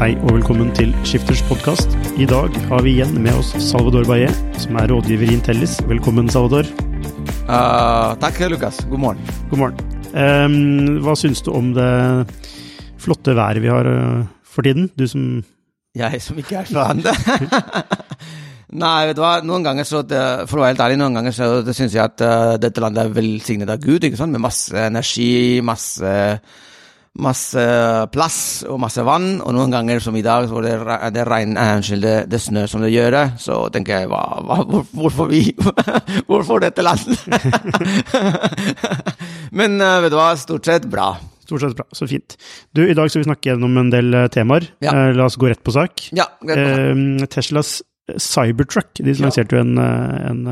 Hei og velkommen til Skifters podkast. I dag har vi igjen med oss Salvador Baye, som er rådgiver i Intellis. Velkommen, Salvador. Uh, takk, Lukas. God morgen. God morgen. Um, hva syns du om det flotte været vi har uh, for tiden? Du som Jeg som ikke er fra landet? Nei, vet du hva, noen ganger så det, For å være helt ærlig, noen ganger så syns jeg at uh, dette landet er velsignet av Gud, ikke sant? med masse energi, masse masse plass og masse vann, og noen ganger som i dag, hvor det, det, regn, det, det snør som det gjør, så tenker jeg hva, hva, hvor, hvorfor vi Hvorfor dette landet? Men vet du hva, stort sett bra. Stort sett bra, så fint. Du, I dag skal vi snakke gjennom en del temaer. Ja. La oss gå rett på sak. Ja, rett på sak. Eh, Teslas Cybertruck, de lanserte jo en, en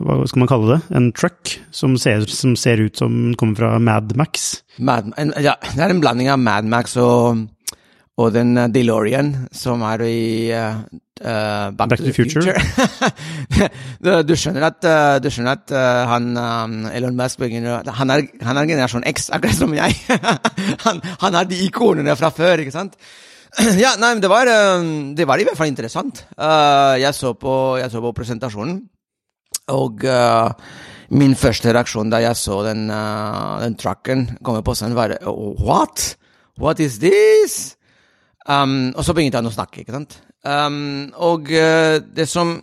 hva skal man kalle det, en truck som ser, som ser ut som den kommer fra Mad Max. Mad, en, ja, det er en blanding av Mad Max og, og den DeLorean som er i uh, Back, Back, to the Future. du, du, skjønner at, uh, du skjønner at uh, han um, Elon Musk begynner han er, han er generasjon X, akkurat som jeg. han, han har de ikonene fra før, ikke sant? ja, nei, men det var, det var i hvert fall interessant. jeg, så på, jeg så på presentasjonen. Og uh, min første reaksjon da jeg så den, uh, den trucken komme på scenen, var What? What is this? Um, og så begynte han å snakke, ikke sant. Um, og uh, det som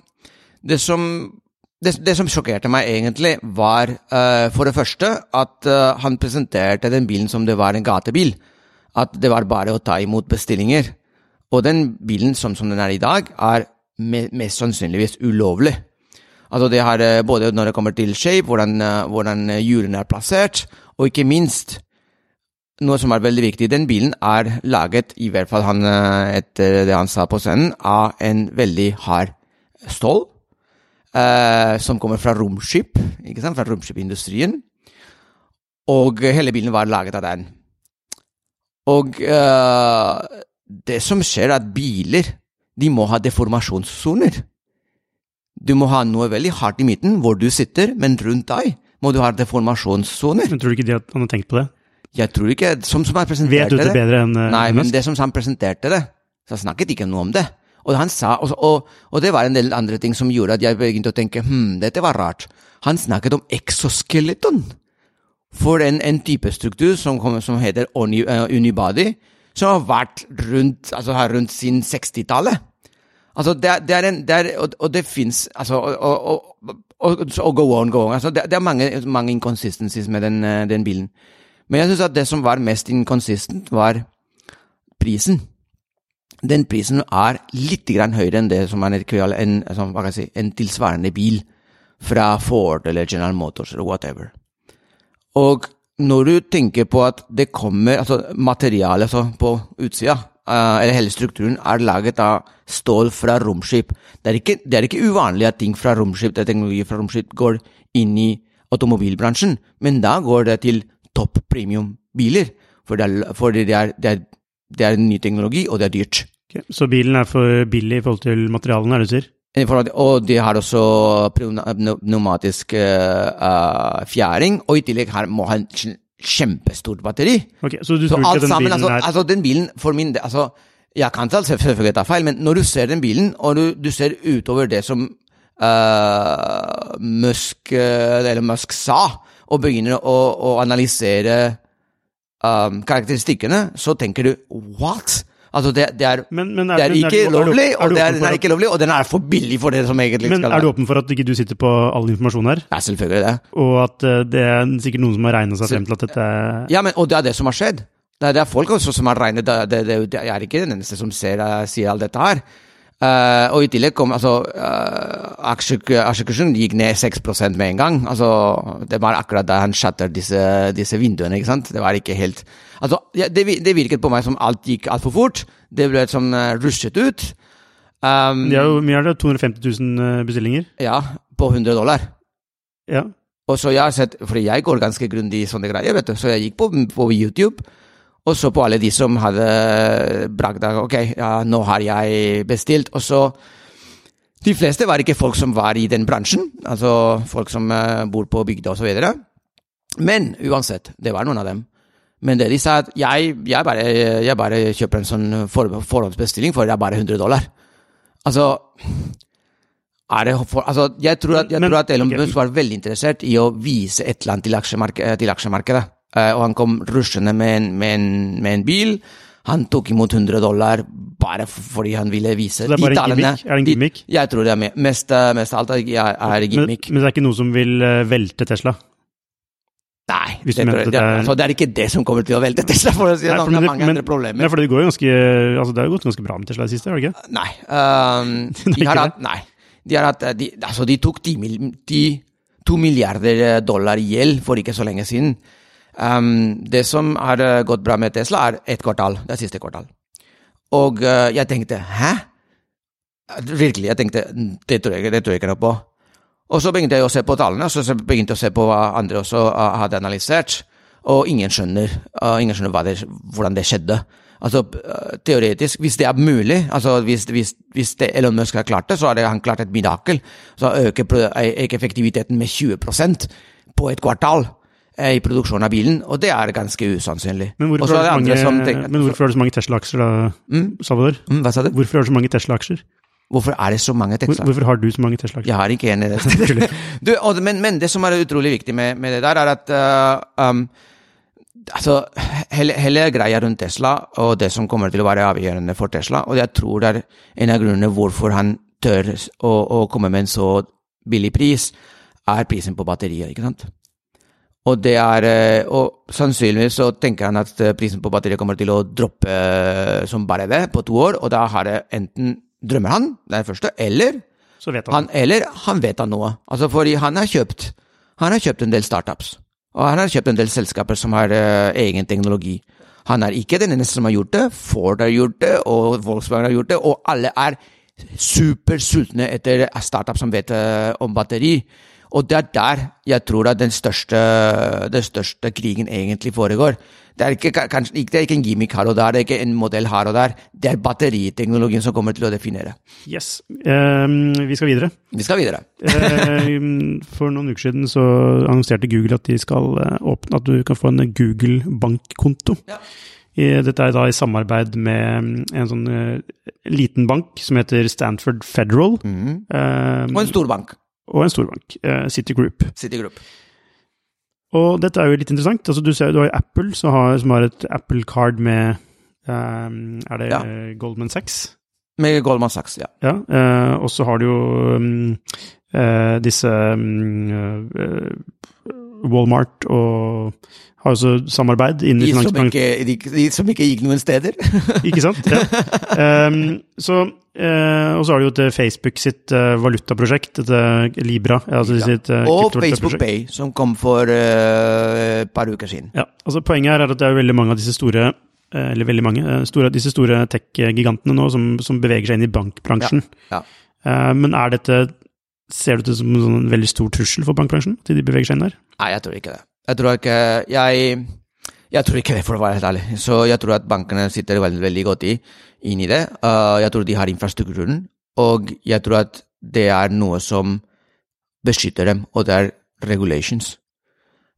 Det som det, det, som sjokkerte meg egentlig, var uh, for det første at uh, han presenterte den bilen som det var en gatebil. At det var bare å ta imot bestillinger. Og den bilen som, som den er i dag, er me mest sannsynligvis ulovlig. Altså det har eh, både når det kommer til shape, hvordan, eh, hvordan eh, hjulene er plassert, og ikke minst noe som er veldig viktig. Den bilen er laget, i hvert fall han, etter det han sa på scenen, av en veldig hard stål. Eh, som kommer fra romskip, ikke sant, fra romskipindustrien. Og hele bilen var laget av den. Og eh, det som skjer, er at biler de må ha deformasjonssoner. Du må ha noe veldig hardt i midten, hvor du sitter, men rundt deg må du ha deformasjonssoner. Men tror du ikke de han har tenkt på det? Jeg tror ikke, som, som han presenterte Vet du det bedre enn uh, Nei, men det som han presenterte det, så snakket ikke noe om det. Og han sa, og, og, og, det var en del andre ting som gjorde at jeg begynte å tenke hm, dette var rart. Han snakket om exoskeleton. For en, en type struktur som, som heter uh, unibody, som har vært rundt, altså rundt sin 60-tallet. Altså, det er, det er en det er, og, og, det fins altså, og, og, og, go on, go on. Altså, det, det er mange, mange inconsistencies med den, eh, den bilen. Men jeg syns at det som var mest inconsistent, var prisen. Den prisen er litt grann høyere enn det som er en, en, si, en tilsvarende bil fra Ford eller General Motors eller whatever. Og når du tenker på at det kommer altså materialet altså, på utsida eller hele strukturen, er laget av stål fra romskip. Det er ikke, det er ikke uvanlig at ting fra romskip, teknologi fra romskip går inn i automobilbransjen, men da går det til topp premium-biler. For, det er, for det, er, det, er, det er ny teknologi, og det er dyrt. Okay. Så bilen er for billig i forhold til materialene, er det du sier? Og de har også pneumatisk uh, fjæring, og i tillegg har, må ha en kjempestort batteri. Okay, så du tror så ikke den sammen, bilen altså, er altså, den bilen, for min del altså, Jeg kan selvfølgelig ta feil, men når du ser den bilen, og du, du ser utover det som uh, Musk, eller Musk sa, og begynner å, å analysere um, karakteristikkene, så tenker du what? Altså, det, det er, Men, men er, det er ikke er du- lovlig, og det er, den er ikke lovlig, og den er for billig for det som egentlig Men skal er du åpen for at ikke du sitter på all informasjon her? Ja, selvfølgelig det. Og at eh, det er sikkert noen som har regna seg frem til at dette Ja, men, og det er det som har skjedd. Det er, det folk også som har regnet det, det, det, det, Jeg er ikke den eneste som ser, eh, sier alt dette her. Eh, og i tillegg kom altså uh, Aksjekursen gikk ned 6% med en gang. Altså, det var akkurat da han shatter disse, disse vinduene, ikke sant. Det var ikke helt Altså, ja, det, det virket på meg som alt gikk altfor fort. Det ble som uh, rushet ut. Um, det er jo mye er det 250 000 bestillinger. Ja, på 100 dollar. Ja. Og så jeg har sett, fordi jeg går ganske grundig i sånne greier, vet du, så jeg gikk på, på YouTube og så på alle de som hadde brakt deg, ok, ja, nå har jeg bestilt, og så De fleste var ikke folk som var i den bransjen, altså folk som eh, bor på bygda osv. Men uansett, det var noen av dem. Men det de sa, at jeg, jeg, bare, jeg bare kjøper en sånn for, forhåndsbestilling for det er bare 100 dollar. Altså det for, altså, jeg tror at, jeg Men- tror at Elon. Musk var veldig interessert i å vise et eller annet til, aksjemarke- til aksjemarkedet. Eh, og han kom rushende med en, med, en, med en bil. Han tok imot 100 dollar bare fordi han ville vise Så det er bare de en gimmick? Er det en De- Jeg tror det er me- mest, eh, mest alt er, er gimmick. men det er ikke noe som vil eh, velte Tesla? Nei, det, det, det er, altså, det er ikke det som kommer til å velte Tesla, for å si Nei, sånn. for- Det er mange men- andre problemer. Nei, for det går ganske Altså, det har jo gått ganske bra med Tesla i det siste, har det ikke? Nei. er de har hatt Nei. De har hatt de, Altså, de tok 10, mil- 10, 2 milliarder dollar i gjeld for ikke så lenge siden. Ehm, det som har eh, gått bra med Tesla, er ett kvartal. Det er siste kvartal. Og uh, jeg tenkte hæ? Virkelig, jeg tenkte det tror jeg, det tror jeg ikke noe på. Og så begynte jeg å se på tallene, og så begynte jeg å se på hva andre også eh, hadde analysert. Og ingen skjønner, uh, ingen skjønner det, hvordan det skjedde. Altså, teoretisk, hvis det er mulig, altså hvis, hvis, hvis Elon Musk har klart det, så har han klart et mirakel. Så øker, øker effektiviteten med 20% på et kvartal i produksjonen av bilen, og det er ganske usannsynlig. Men hvorfor, er det mange, tenker- men hvorfor er det så mange Tesla-aksjer da, Salvador? Mm, Hva sa du? Hvorfor er det så mange Tesla-aksjer? Hvorfor er det så mange Tesla? hvorfor har du så mange Tesla-aksjer? Jeg har ikke en i det. du, det- men, men det som er utrolig viktig med, med det der, er at uh, um, altså, hele, hele greia rundt Tesla, og det som kommer til å være avgjørende for Tesla, og jeg tror det er en av grunnene hvorfor han tør å, å komme med en så billig pris, er prisen på batterier, ikke sant? Og det er eh, Og sannsynligvis så tenker han at eh, prisen på batteriet kommer til å droppe eh, som bare det på to år, og da har det enten drømmer han, det er det første, eller Så vet han. han, eller han vet han noe. Altså fordi han har kjøpt Han har kjøpt en del startups. Og han har kjøpt en del selskaper som har uh, egen teknologi. Han er ikke den eneste som har gjort det. Ford har gjort det, og Volkswagen har gjort det, og alle er supersultne etter startup som vet uh, om batteri. Og det er der jeg tror at den største, den største krigen egentlig foregår. Det er ikke, kanskje, det er ikke en gimmick her og der, det er ikke en modell her og der. Det er batteriteknologien som kommer til å definere. Yes. Um, vi skal videre. Vi skal videre. Ehm, for noen uker siden så annonserte Google at de skal eh, åpne at du kan få en Google bankkonto. Ja. Dette er da i samarbeid med en sånn eh, liten bank som heter Stanford Federal, Mm. Um, Og en stor bank. Og en storbank, eh, City Group. Citigroup. Og dette er jo litt interessant. Altså, du ser du har jo Apple som har, som har et Apple Card med um, Er det Ja. Goldman Sachs? Med Goldman Sachs, ja. Ja, eh, og så har du jo um, eh, disse um, eh, Walmart og har også samarbeid innen De finansbransjen. de, de som ikke gikk noen steder. Ikke sant? Ja. Um, så, uh, og så har de jo til Facebook sitt uh, valutaprosjekt, dette Libra. Altså Libra. sitt uh, Og. Facebook Pay, som kom for eh, et par uker siden. Ja, altså Poenget her er at det er veldig mange av disse store eh, eller veldig mange, eh, store, disse store tech-gigantene nå som, som beveger seg inn i bankbransjen. Ja, Eh, men er dette Ser du det som en sånn veldig stor trussel for bankbransjen? til de beveger seg inn der? Nei, jeg tror ikke det. Jeg tror ikke Jeg, jeg tror ikke det, for å være helt ærlig. Så jeg tror at bankene sitter veldig, veldig godt i, inn i det. Uh, jeg tror de har infrastrukturen, og jeg tror at det er noe som beskytter dem, og det er regulations.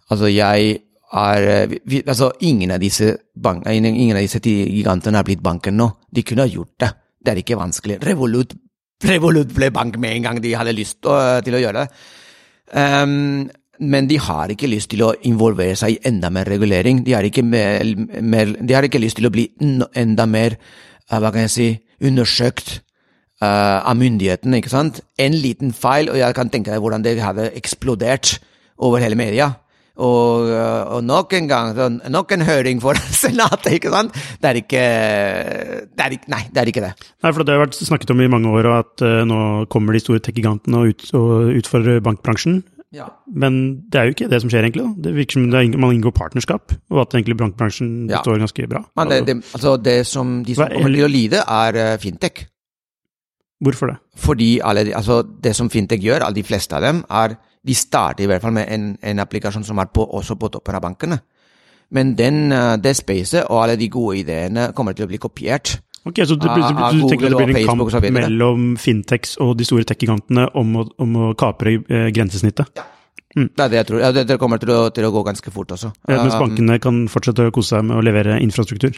Altså, jeg er vi, Altså, ingen av disse, bank, ingen av disse gigantene har blitt banken nå. De kunne ha gjort det. Det er ikke vanskelig. Revolut, Revolut ble bank med en gang de hadde lyst å, til å gjøre det. Um, men de har ikke lyst til å involvere seg i enda mer regulering. De har ikke, mer, mer, de har ikke lyst til å bli enda mer eh, hva kan jeg si, undersøkt uh, av myndighetene, ikke sant? En liten feil, og jeg kan tenke deg hvordan det hadde eksplodert over hele media. Og, eh, og nok en gang, så nok en høring for Senatet, ikke sant? Det er ikke, det er ikke Nei, det er ikke det. Nei, for Det har vært snakket om i mange år at uh, nå kommer de store tech-gigantene og, ut, og utfordrer bankbransjen. Ja. Men det er jo ikke det som skjer, egentlig. da. Det virker som det er, man inngår partnerskap, og at egentlig bankbransjen Ja. består ganske bra. Men det, det, altså det som, de som er- kommer til å lide, er eh, fintech. Hvorfor det? Fordi alle, altså det som fintech gjør, alle de fleste av dem, er de starter i hvert fall med en, en applikasjon som er på, også på toppen av bankene. Men den, eh, det spacet og alle de gode ideene kommer til å bli kopiert. Ok, Så du, du, du, du tenker at det blir en kamp mellom fintechs og de store tech-gigantene om, om å kapre eh, grensesnittet? Det er det jeg tror. Ja, det, det kommer til å, til å gå ganske fort også. Ja, Mens Um, bankene kan fortsette å kose seg med å levere infrastruktur.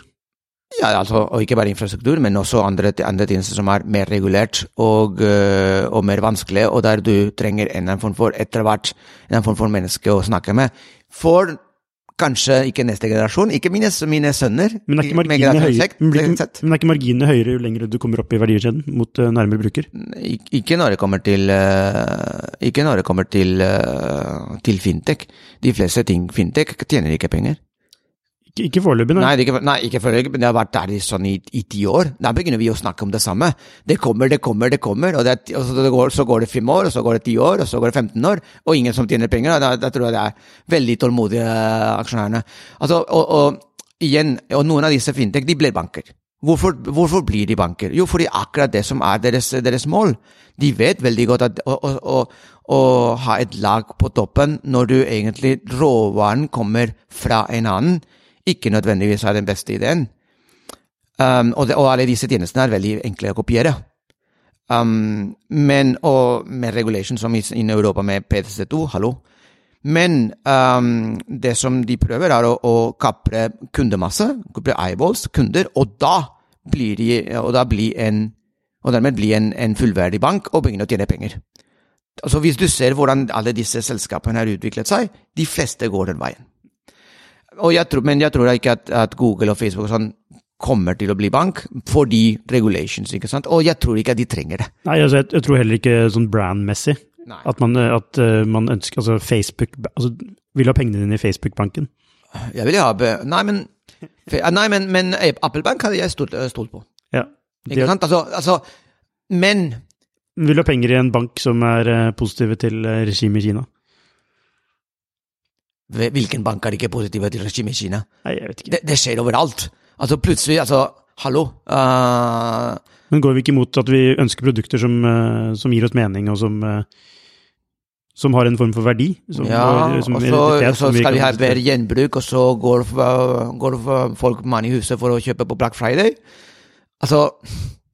Ja, altså, og ikke bare infrastruktur, men også andre, andre tjenester som er mer regulert og, øh, og mer vanskelig, og der du trenger en eller annen form for, etter hvert, en annen form for menneske å snakke med. For kanskje ikke neste generasjon, ikke mine, mine sønner. Men er ikke marginene høyere, er marginene høyere jo lenger du kommer opp i verdikjeden mot uh, nærmere bruker? Ik- Ikke når det kommer til øh, Ikke når det kommer til, øh, til fintech. De fleste ting fintech tjener ikke penger. Ikke, ikke foreløpig, nei. Nei, ikke, nei, ikke for men det har vært der i sånn i, i ti år. Da begynner vi å snakke om det samme. Det kommer, det kommer, det kommer, og, det og så, det går, så går det fem år, og så går det ti år, og så går det 15 år, og ingen som tjener penger. Da, da tror jeg det er veldig tålmodige eh, aksjonærene. Altså, og, og igjen, og noen av disse fintech, de blir banker. Hvorfor, hvorfor blir de banker? Jo, fordi akkurat det som er deres, deres mål. De vet veldig godt at å, å, å ha et lag på toppen når du egentlig råvaren kommer fra en annen, ikke nødvendigvis er den beste ideen. Um, og, det, og alle disse tjenestene er veldig enkle å kopiere. Um, men, og med regulation som i, i Europa med PTC2, hallo. Men um, det som de prøver, er å, å kapre kundemasse, kapre eyeballs, kunder, og da blir de, og da blir en, og dermed bli en, en fullverdig bank og begynne å tjene penger. Altså Hvis du ser hvordan alle disse selskapene har utviklet seg, de fleste går den veien. Jeg tror, men jeg tror ikke at, at Google og Facebook og sånn kommer til å bli bank fordi regulations, ikke sant? Og jeg tror ikke at de trenger det. Nei, altså, jeg, jeg tror heller ikke sånn brand-messig. At man, eh, at eh, man ønsker Altså, Facebook altså, Vil ha pengene dine i Facebook-banken. Jeg vil ha Nei, men, nei, men, men Apple Bank hadde jeg stolt, stolt på. Ja. Ikke sant? Altså, altså, men vil ha penger i en bank som er eh, positive til eh, regimet i Kina. Hvilken bank er ikke positive til regimet i Kina? Nei, jeg vet ikke. Det, det skjer overalt. Altså plutselig, altså Hallo. Uh, Men går vi ikke imot at vi ønsker produkter som, uh, som gir oss mening, og som, uh, som har en form for verdi? Som, ja, og- så, skal vi vi ha bedre gjenbruk, og så går, går folk mann i huset for å kjøpe på Black Friday. Altså,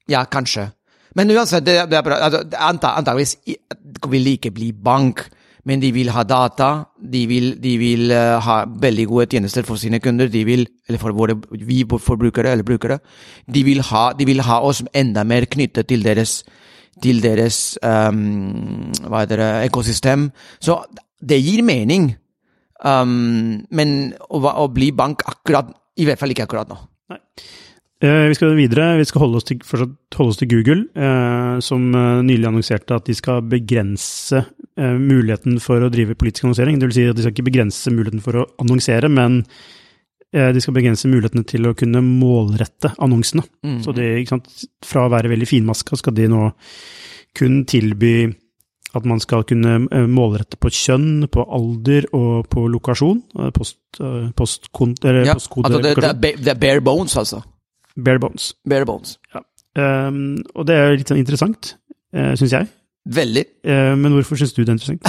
ja, kanskje. Men uansett, det, det er bra. Altså, anta, antageligvis i- vil det ikke bli bank, men de vil ha data. De vil, de vil uh, ha veldig gode tjenester for sine kunder. De vil, eller for våre, vi forbrukere eller brukere. De vil, ha, de vil ha oss enda mer knyttet til deres til deres um, det, ekosystem. Så det gir mening. Um, men å, å bli bank akkurat I hvert fall ikke akkurat nå. Eh, Vi skal videre. Vi skal holde oss til, holde oss til Google, eh, som eh, nylig annonserte at de skal begrense eh, muligheten for å drive politisk annonsering. Det vil si at de skal ikke begrense muligheten for å annonsere, men eh, de skal begrense mulighetene til å kunne målrette annonsene. Mm. Så det, fra å være veldig finmaska, skal de nå kun tilby at man skal kunne eh, målrette på kjønn, på alder og på lokasjon. eh, Post, eh, postkont, eller Ja, altså det, det er bare bones, altså. Bare bones. Bare bones. Um, og det er litt sånn interessant, uh, syns jeg. Veldig. Uh, men hvorfor syns du det er interessant?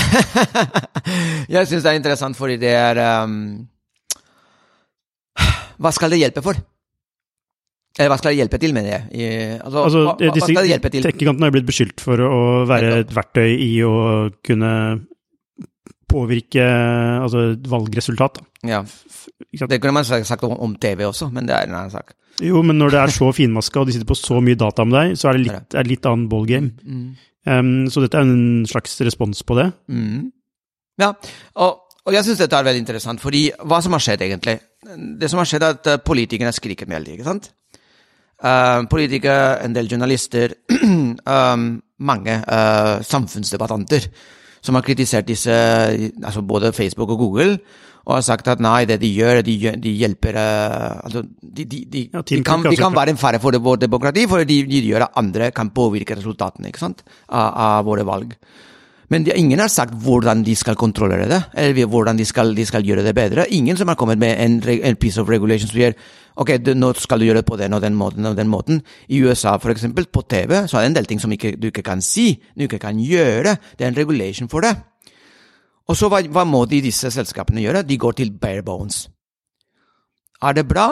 jeg syns det er interessant fordi det er um, Hva skal det hjelpe for? Eller hva skal det hjelpe til, mener jeg? I, altså, Altså, hva, hva skal det hjelpe til? Tech-gigantene har blitt beskyldt for å være et verktøy i å kunne påvirke altså, valgresultat. Ja, det kunne man sagt om, om TV også, men det er en annen sak. Jo, men når det er så finmaska, og de sitter på så mye data om deg, så er det litt, er det litt annen ballgame. Mm. Um, så dette er en slags respons på det. Mm. Ja, og, og jeg syns dette er veldig interessant, fordi hva som har skjedd, egentlig Det som har skjedd, er at eh, politikerne har skriket veldig, ikke sant? Uh, politikere, en del journalister, um, mange uh, samfunnsdebattanter som har kritisert disse, altså både Facebook og Google, og har sagt at nei, det de gjør, de, de hjelper uh, altså, de, de, de, Ja, kan, de kan være en fare for vårt demokrati, for de, gjør at andre kan påvirke resultatene sant? Av, av våre valg. Men de, ingen har sagt hvordan de skal kontrollere det, eller hvordan de skal, de skal gjøre det bedre. Ingen som har kommet med en, en piece of regulation som gjør ok, du, nå skal du gjøre det på den og den måten og den måten. I USA, for eksempel, på TV, så er det en del ting som ikke, du ikke kan si, du ikke kan gjøre. Det er en regulation for det. Og så hva, hva må de disse selskapene gjøre? De går til bare bones. Er det bra?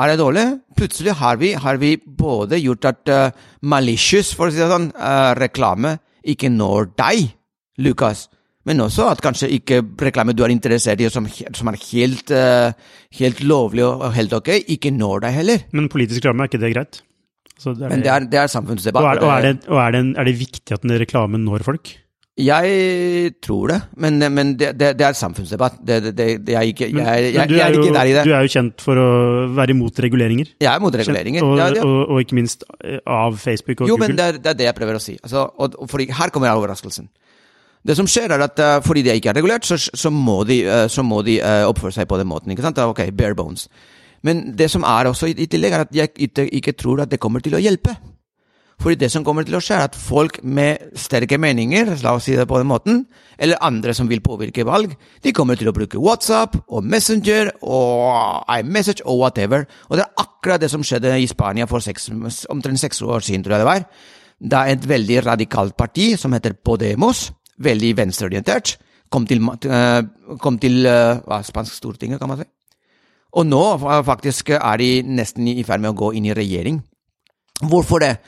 Er det dårlig? Plutselig har vi, har vi både gjort at uh, malicious, for å si det sånn, uh, reklame ikke når deg, Lukas, men også at kanskje ikke reklame du er interessert i, som, som er helt, uh, helt lovlig og helt ok, ikke når deg heller. Men politisk reklame, er ikke det greit? Så det er, Men det er, det er samfunnsdebatt. og er, og er, det- og det, er det viktig at den reklamen når folk? Jeg tror det, men, men det, det, det er samfunnsdebatt. Det, er ikke, Men, jeg, jeg, jeg er jo, ikke der i det. du er jo kjent for å være imot reguleringer. Jeg er imot reguleringer. Og, Ja, ja. og, og ikke minst eh, av Facebook og Jo, men Google. det er, det er det jeg prøver å si. Altså, og fordi, her kommer overraskelsen. Det som skjer, er at uh, fordi det ikke er regulert, så, så må de, uh, så må de uh, oppføre seg på den måten. ikke sant? Ok, bare bones. Men det som er også i, i tillegg, er at jeg ikke, ikke tror at det kommer til å hjelpe. Fordi det som kommer til å skje, er at folk med sterke meninger, la oss si det på den måten, eller andre som vil påvirke valg, de kommer til å bruke WhatsApp og Messenger og iMessage og whatever. Og det er akkurat det som skjedde i Spania for seks, omtrent seks år siden, tror jeg det var. Da et veldig radikalt parti som heter Podemos, veldig venstreorientert, kom til, eh, kom til eh, hva, spansk stortinget, kan man si. Og nå faktisk er de nesten i ferd med å gå inn i regjering. Hvorfor det?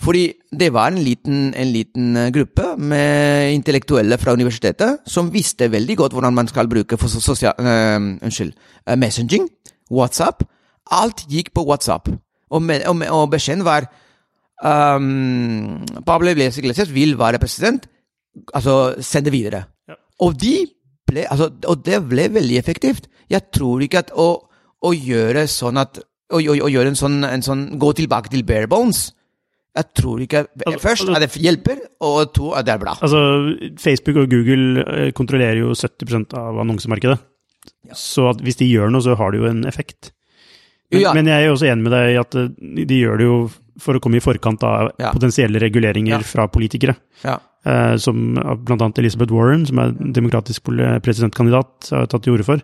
Fordi det var en liten, en liten eh, gruppe med intellektuelle fra universitetet som visste veldig godt hvordan man skal bruke for sosial, uh, unnskyld, uh, messaging, WhatsApp. Alt gikk på WhatsApp. Og, med, og, og beskjeden var um, Pablo Iglesias vil være president, altså send det videre. Ja. Og de ble, altså, og det ble veldig effektivt. Jeg tror ikke at å, å gjøre sånn at å, å gjøre en sånn, en sånn Gå tilbake til bare bones. Jeg tror ikke Altså- Først altså- at det hjelper, og to at det er bra. Altså, Facebook og Google eh, kontrollerer jo 70% av annonsemarkedet. Ja. Så hvis de gjør noe, så har det jo en effekt. Men, Ja. men jeg er jo også enig med deg i at eh, de gjør det jo for å komme i forkant av Ja. potensielle reguleringer fra politikere. Ja. Eh, som annet Elizabeth Warren, som er demokratisk presidentkandidat, har tatt til orde for.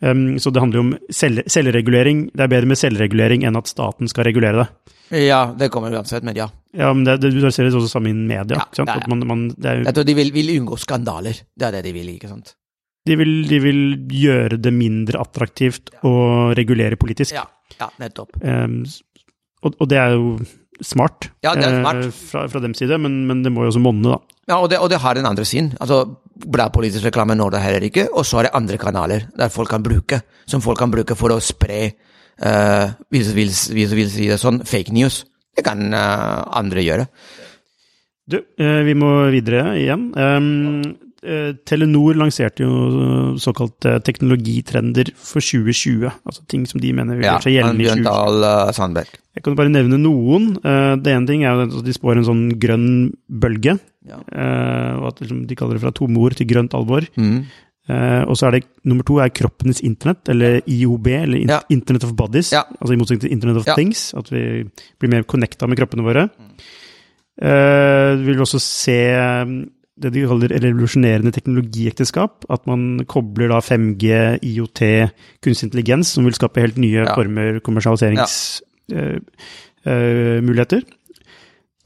Um, så det handler jo om selv, selvregulering. Det er bedre med selvregulering enn at staten skal regulere det. ja, det kommer uansett, men ja. Ja, men det, det, Du ser det også samme i media. Ja, ikke sant? ja, ja. At man, man, det er, Jeg tror de vil, vil unngå skandaler. Det er det de vil, ikke sant? de, vil, de vil gjøre det mindre attraktivt å regulere politisk. Ja, ja nettopp. Um, og, og det er jo smart, Ja, det er smart. eh, fra, fra dem side, men, men det må jo også monne, da. Ja, og det, og det har en andre siden. Altså, bra politisk reklame når det heller ikke, og så er det andre kanaler der folk kan bruke, som folk kan bruke for å spre, uh, hvis du vil, vil si det sånn, fake news. Det kan uh, andre gjøre. Du, eh, vi må videre igjen. Um, eh, Telenor lanserte jo såkalte teknologitrender for 2020. Altså ting som de mener vil gjøre seg gjeldende i 2020. Bjørndahl uh, Sandberg. Jeg kan bare nevne noen. Eh, Det ene ting er at de spår en sånn grønn bølge. Ja. eh, Og at liksom de kaller det fra tomme ord til grønt alvor. Mm. Eh, Og så er det nummer to er kroppenes internett, eller IOB, eller Ja. Internet of Bodies. Ja. Altså i motsetning til Internet of Things. At vi blir mer connecta med kroppene våre. Eh, vi vil også se mm, det de kaller revolusjonerende teknologiekteskap. At man kobler da 5G, IOT, kunstig intelligens, som vil skape helt nye Ja. former kommersialiseringsmuligheter.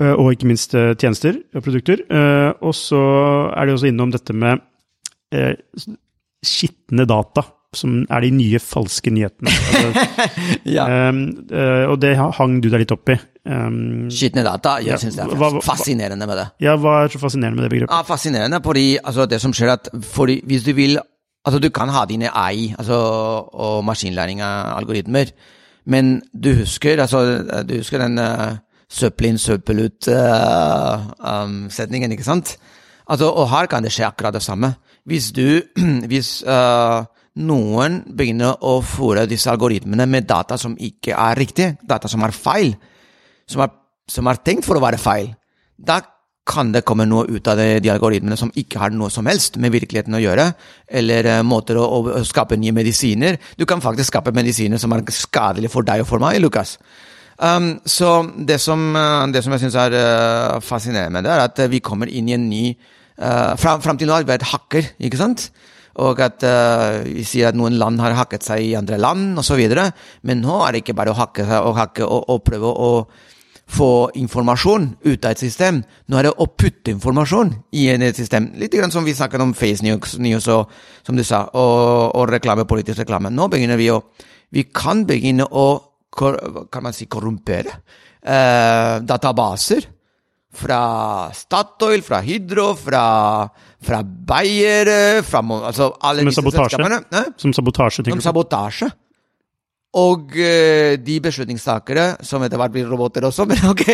og ikke minst tjenester og produkter. Og så er de også innom dette med eh, skitne data, som er de nye falske nyhetene. Altså, Ja. Og det hang du deg litt opp i. Um, Skitne data. Jeg Ja, syns det er hva- fascinerende med det. ja, hva er så fascinerende med det begrepet? Ja, fascinerende, fordi altså, det som skjer er at fordi, hvis du vil Altså, du kan ha dine AI altså, og maskinlæring av algoritmer, men du husker altså, du husker den uh, søppel inn, søppel ut-setningen, ikke sant? Altså, og her kan det skje akkurat det samme. Hvis du Hvis uh, noen begynner å fòre disse algoritmene med data som ikke er riktig, data som er feil, som er, som er tenkt for å være feil, da kan det komme noe ut av det, de algoritmene som ikke har noe som helst med virkeligheten å gjøre, eller uh, måter å, å, skape nye medisiner. Du kan faktisk skape medisiner som er skadelige for deg og for meg, Lukas. Um, så det som, uh, det som jeg syns er uh, fascinerende med det, er at vi kommer inn i en ny uh, Fram, fram til nå har vi vært hacker, ikke sant? Og at vi sier at noen land har hakket seg i andre land, osv. Men nå er det ikke bare å hakke og hakke og, og prøve å få informasjon ut av et system. Nå er det å putte informasjon i et system. Litt grann som vi snakket om face news, news og, som du sa, og, og reklame, politisk reklame. Nå begynner vi å Vi kan begynne å kan man si, korrumpere eh, databaser fra Statoil, fra Hydro, fra, fra Bayer fra, altså alle Som sabotasje? Som sabotasje, Som sabotasje. Og uh, de beslutningstakere, som etter hvert blir roboter også, men ok,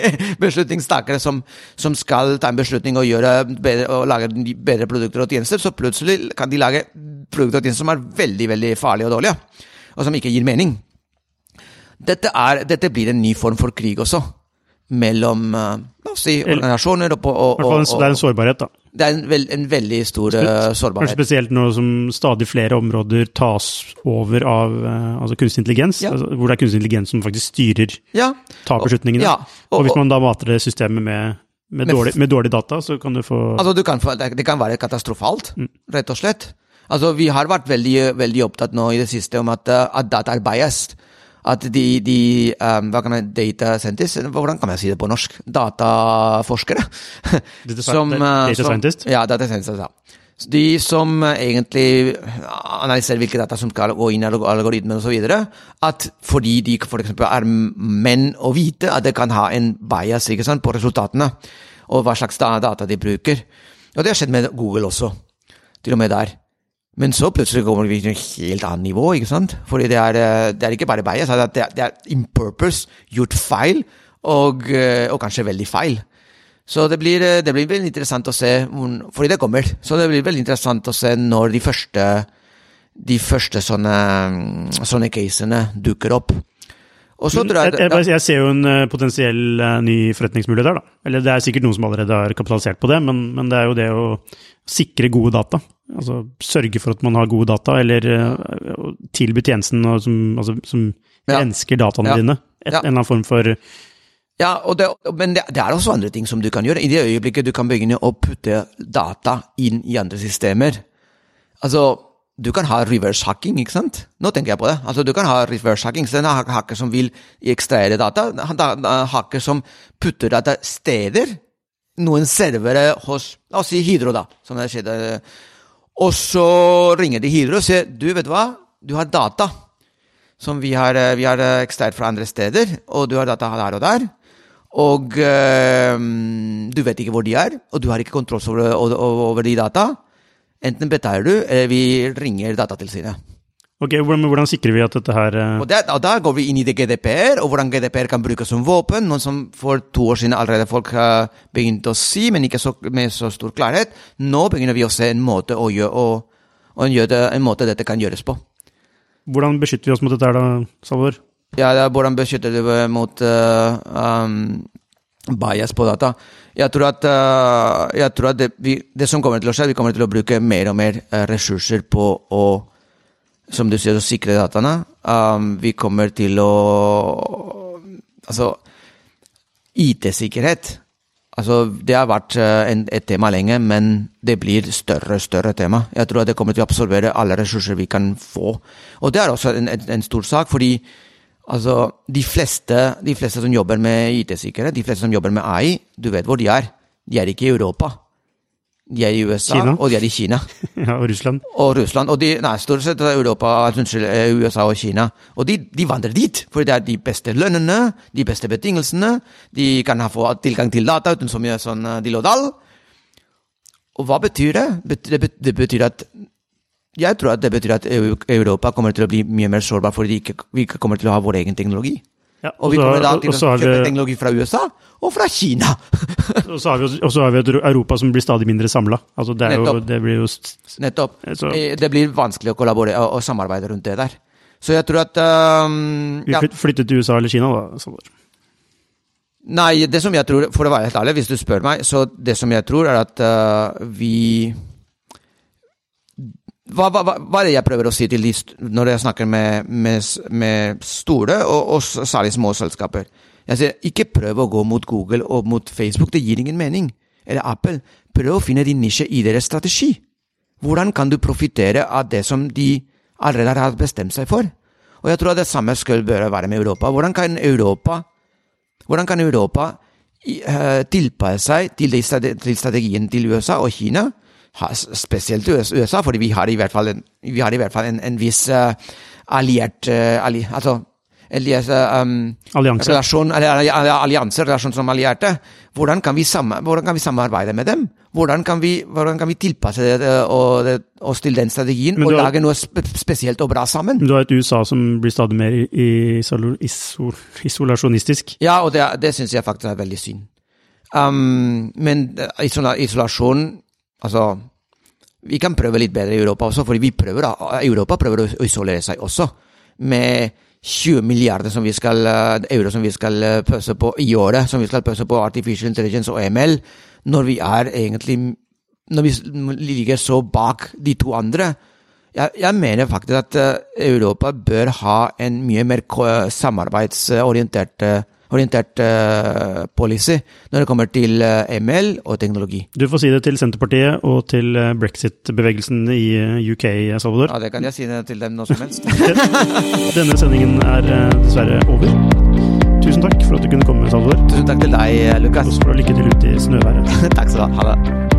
beslutningstakere som, som, skal ta en beslutning og, bedre, og lage bedre produkter og tjenester, så plutselig kan de lage produkter og tjenester som er veldig veldig farlige og dårlige, og som ikke gir mening. Dette, er, dette blir en ny form for krig også mellom uh, la oss si, organisasjoner og, og, og, og Det er en sårbarhet, da. Det er en, veld, en veldig stor uh, sårbarhet. Kanskje spesielt nå som stadig flere områder tas over av uh, altså kunstig intelligens, ja. altså, hvor det er kunstig intelligens som faktisk styrer, ja. tar beslutningene. Ja. Og, hvis man da mater det systemet med, med, med, dårlig, med, dårlig, data, så kan du få Altså, du kan få, Det kan være katastrofalt, mm. rett og slett. Altså, Vi har vært veldig, veldig opptatt nå i det siste om at, at data er biased at de, de um, hva kan jeg, data scientists, hvordan kan jeg si det på norsk? Dataforskere. Data, som, data som, scientist? Ja, data scientist, ja. De som egentlig analyserer hvilke data som skal gå inn i algoritmen osv. At fordi de f.eks. er menn og hvite, at det kan ha en bias sant, på resultatene. Og hva slags data de bruker. Og det har skjedd med Google også. Til og med der. Men så plutselig kommer vi til et helt annet nivå, ikke sant? Fordi det er, eh, det er ikke bare bias, det er, det er in purpose gjort feil, og, eh, og, kanskje veldig feil. Så det blir, eh, det blir veldig interessant å se, fordi det kommer, så det blir veldig interessant å se når de første, de første sånne, sånne casene dukker opp. Jeg, jeg, jeg, ser jo en potensiell ny forretningsmulighet der, da. Eller det er sikkert noen som allerede har kapitalisert på det, men, men det er jo det å sikre gode data. Altså sørge for at man har gode data, eller uh, tilby tjenesten som, altså, som ja. rensker dataene ja. dine. Et, ja. En eller annen form for ja, det, men det, det, er også andre ting som du kan gjøre. I det øyeblikket du kan begynne å putte data inn i andre systemer. Altså, du kan ha reverse hacking, ikke sant? Nå tenker jeg på det. Altså, Du kan ha reverse hacking. Så det er en hacker som vil ekstrahere data. Hacker som putter data steder noen servere hos La oss si Hydro, da. som det skjedde. Og så ringer de Hydro og sier du, vet du hva, du har data som vi har, eh, vi har eh, fra andre steder, og du har data der og der. Og øh, du vet ikke hvor de er, og du har ikke kontroll over, over de data. Enten betaler du, eller vi ringer Datatilsynet. Ok, hvordan, hvordan, sikrer vi at dette her uh... og, det, og, Da går vi inn i det GDPR, og hvordan GDPR kan brukes som våpen. Noe som for to år siden allerede folk har begynt å si, men ikke så, med så stor klarhet. Nå begynner vi å se en måte, å gjøre, og, og en, en måte dette kan gjøres på. Hvordan beskytter vi oss mot dette her da, Salvador? Ja, da, Hvordan beskytter du mot uh, um, bias på data? Jeg tror at, uh, jeg tror at det, vi, det, som kommer til å skje, vi kommer til å bruke mer og mer ressurser på å som du sier, å sikre dataene. Um, vi kommer til å Altså, IT-sikkerhet altså, Det har vært uh, en, et tema lenge, men det blir større og større tema. Jeg tror at det kommer til å absorbere alle ressurser vi kan få. Og det er også en, en, en stor sak, fordi altså, de, fleste, de fleste som jobber med IT-sikkerhet, de fleste som jobber med AI, du vet hvor de er. De er ikke i Europa. De er i USA, Kina. og de er i Kina. ja, Og Russland. Og Russland, og de, nei, stort sett Europa, unnskyld, eh, USA og Kina. Og de, de, vandrer dit, for det er de beste lønnene, de beste betingelsene. De kan ha få tilgang til data uten så mye sånn uh, dill og dall. Og hva betyr det? Det, det betyr at jeg tror at det betyr at Europa kommer til å bli mye mer sårbar fordi ikke, vi ikke kommer til å ha vår egen teknologi. Ja, og vi og vi kommer da til å kjøpe vi- teknologi fra USA og fra Kina. Og så har vi, og så har vi et Europa som blir stadig mindre samla. Altså, det, jo- det blir jo Nettopp. Så- Eh, Det blir vanskelig å kollaborere og, og samarbeide rundt det der. Så jeg tror at um, ja. Vi flyttet til USA eller Kina, da. Sander? Nei, det som jeg tror, for å være helt ærlig, hvis du spør meg, så det som jeg tror, er at uh, vi hva, hva, hva er det jeg prøver å si til de når jeg snakker med, med, med store, og, og særlig små selskaper? Jeg sier, ikke prøv å gå mot Google og mot Facebook, det gir ingen mening. Eller Apple. Prøv å finne din nisje i deres strategi. Hvordan kan du profitere av det som de allerede har bestemt seg for? Og jeg tror at det samme skal bør være med Europa. Hvordan kan Europa hvordan kan Europa eh, tilpasse seg til strategien til USA og Kina? Spesielt USA, fordi vi har i hvert fall en, vi har i hvert fall en, en viss uh, alliert uh, alli, Altså en viss, eh, um, Allianse. relasjon, allianse, relasjon som allierte. Hvordan kan vi, sam, hvordan kan vi samarbeide med dem? Hvordan kan vi, hvordan kan vi tilpasse det, og, det, oss til den strategien og har- lage noe spe, spesielt og bra sammen? Men du har et USA som blir stadig mer isol, isol, isolasjonistisk. Ja, og det, det syns jeg faktisk er veldig synd. Um, men isolasjon Altså, vi kan prøve litt bedre i Europa også, for vi prøver, Europa prøver å isolere seg også. Med 20 milliarder som skal, eh, euro som vi skal eh, pøse på i året, som vi skal pøse på artificial intelligence og ML, når vi er egentlig Når vi ligger så bak de to andre. Jeg, jeg mener faktisk at eh, Europa bør ha en mye mer samarbeidsorientert orientert uh, policy når det kommer til uh, ML og teknologi. Du får si det til Senterpartiet og til eh, brexit-bevegelsen i eh, UK, Salvador. Ja, det kan jeg si det til dem nå som helst. Denne sendingen er eh, dessverre over. Tusen takk for at du kunne komme, Salvador. Tusen takk til deg, Og Lukas. så får du lykke til ute i snøværet. takk skal du ha. Ha det.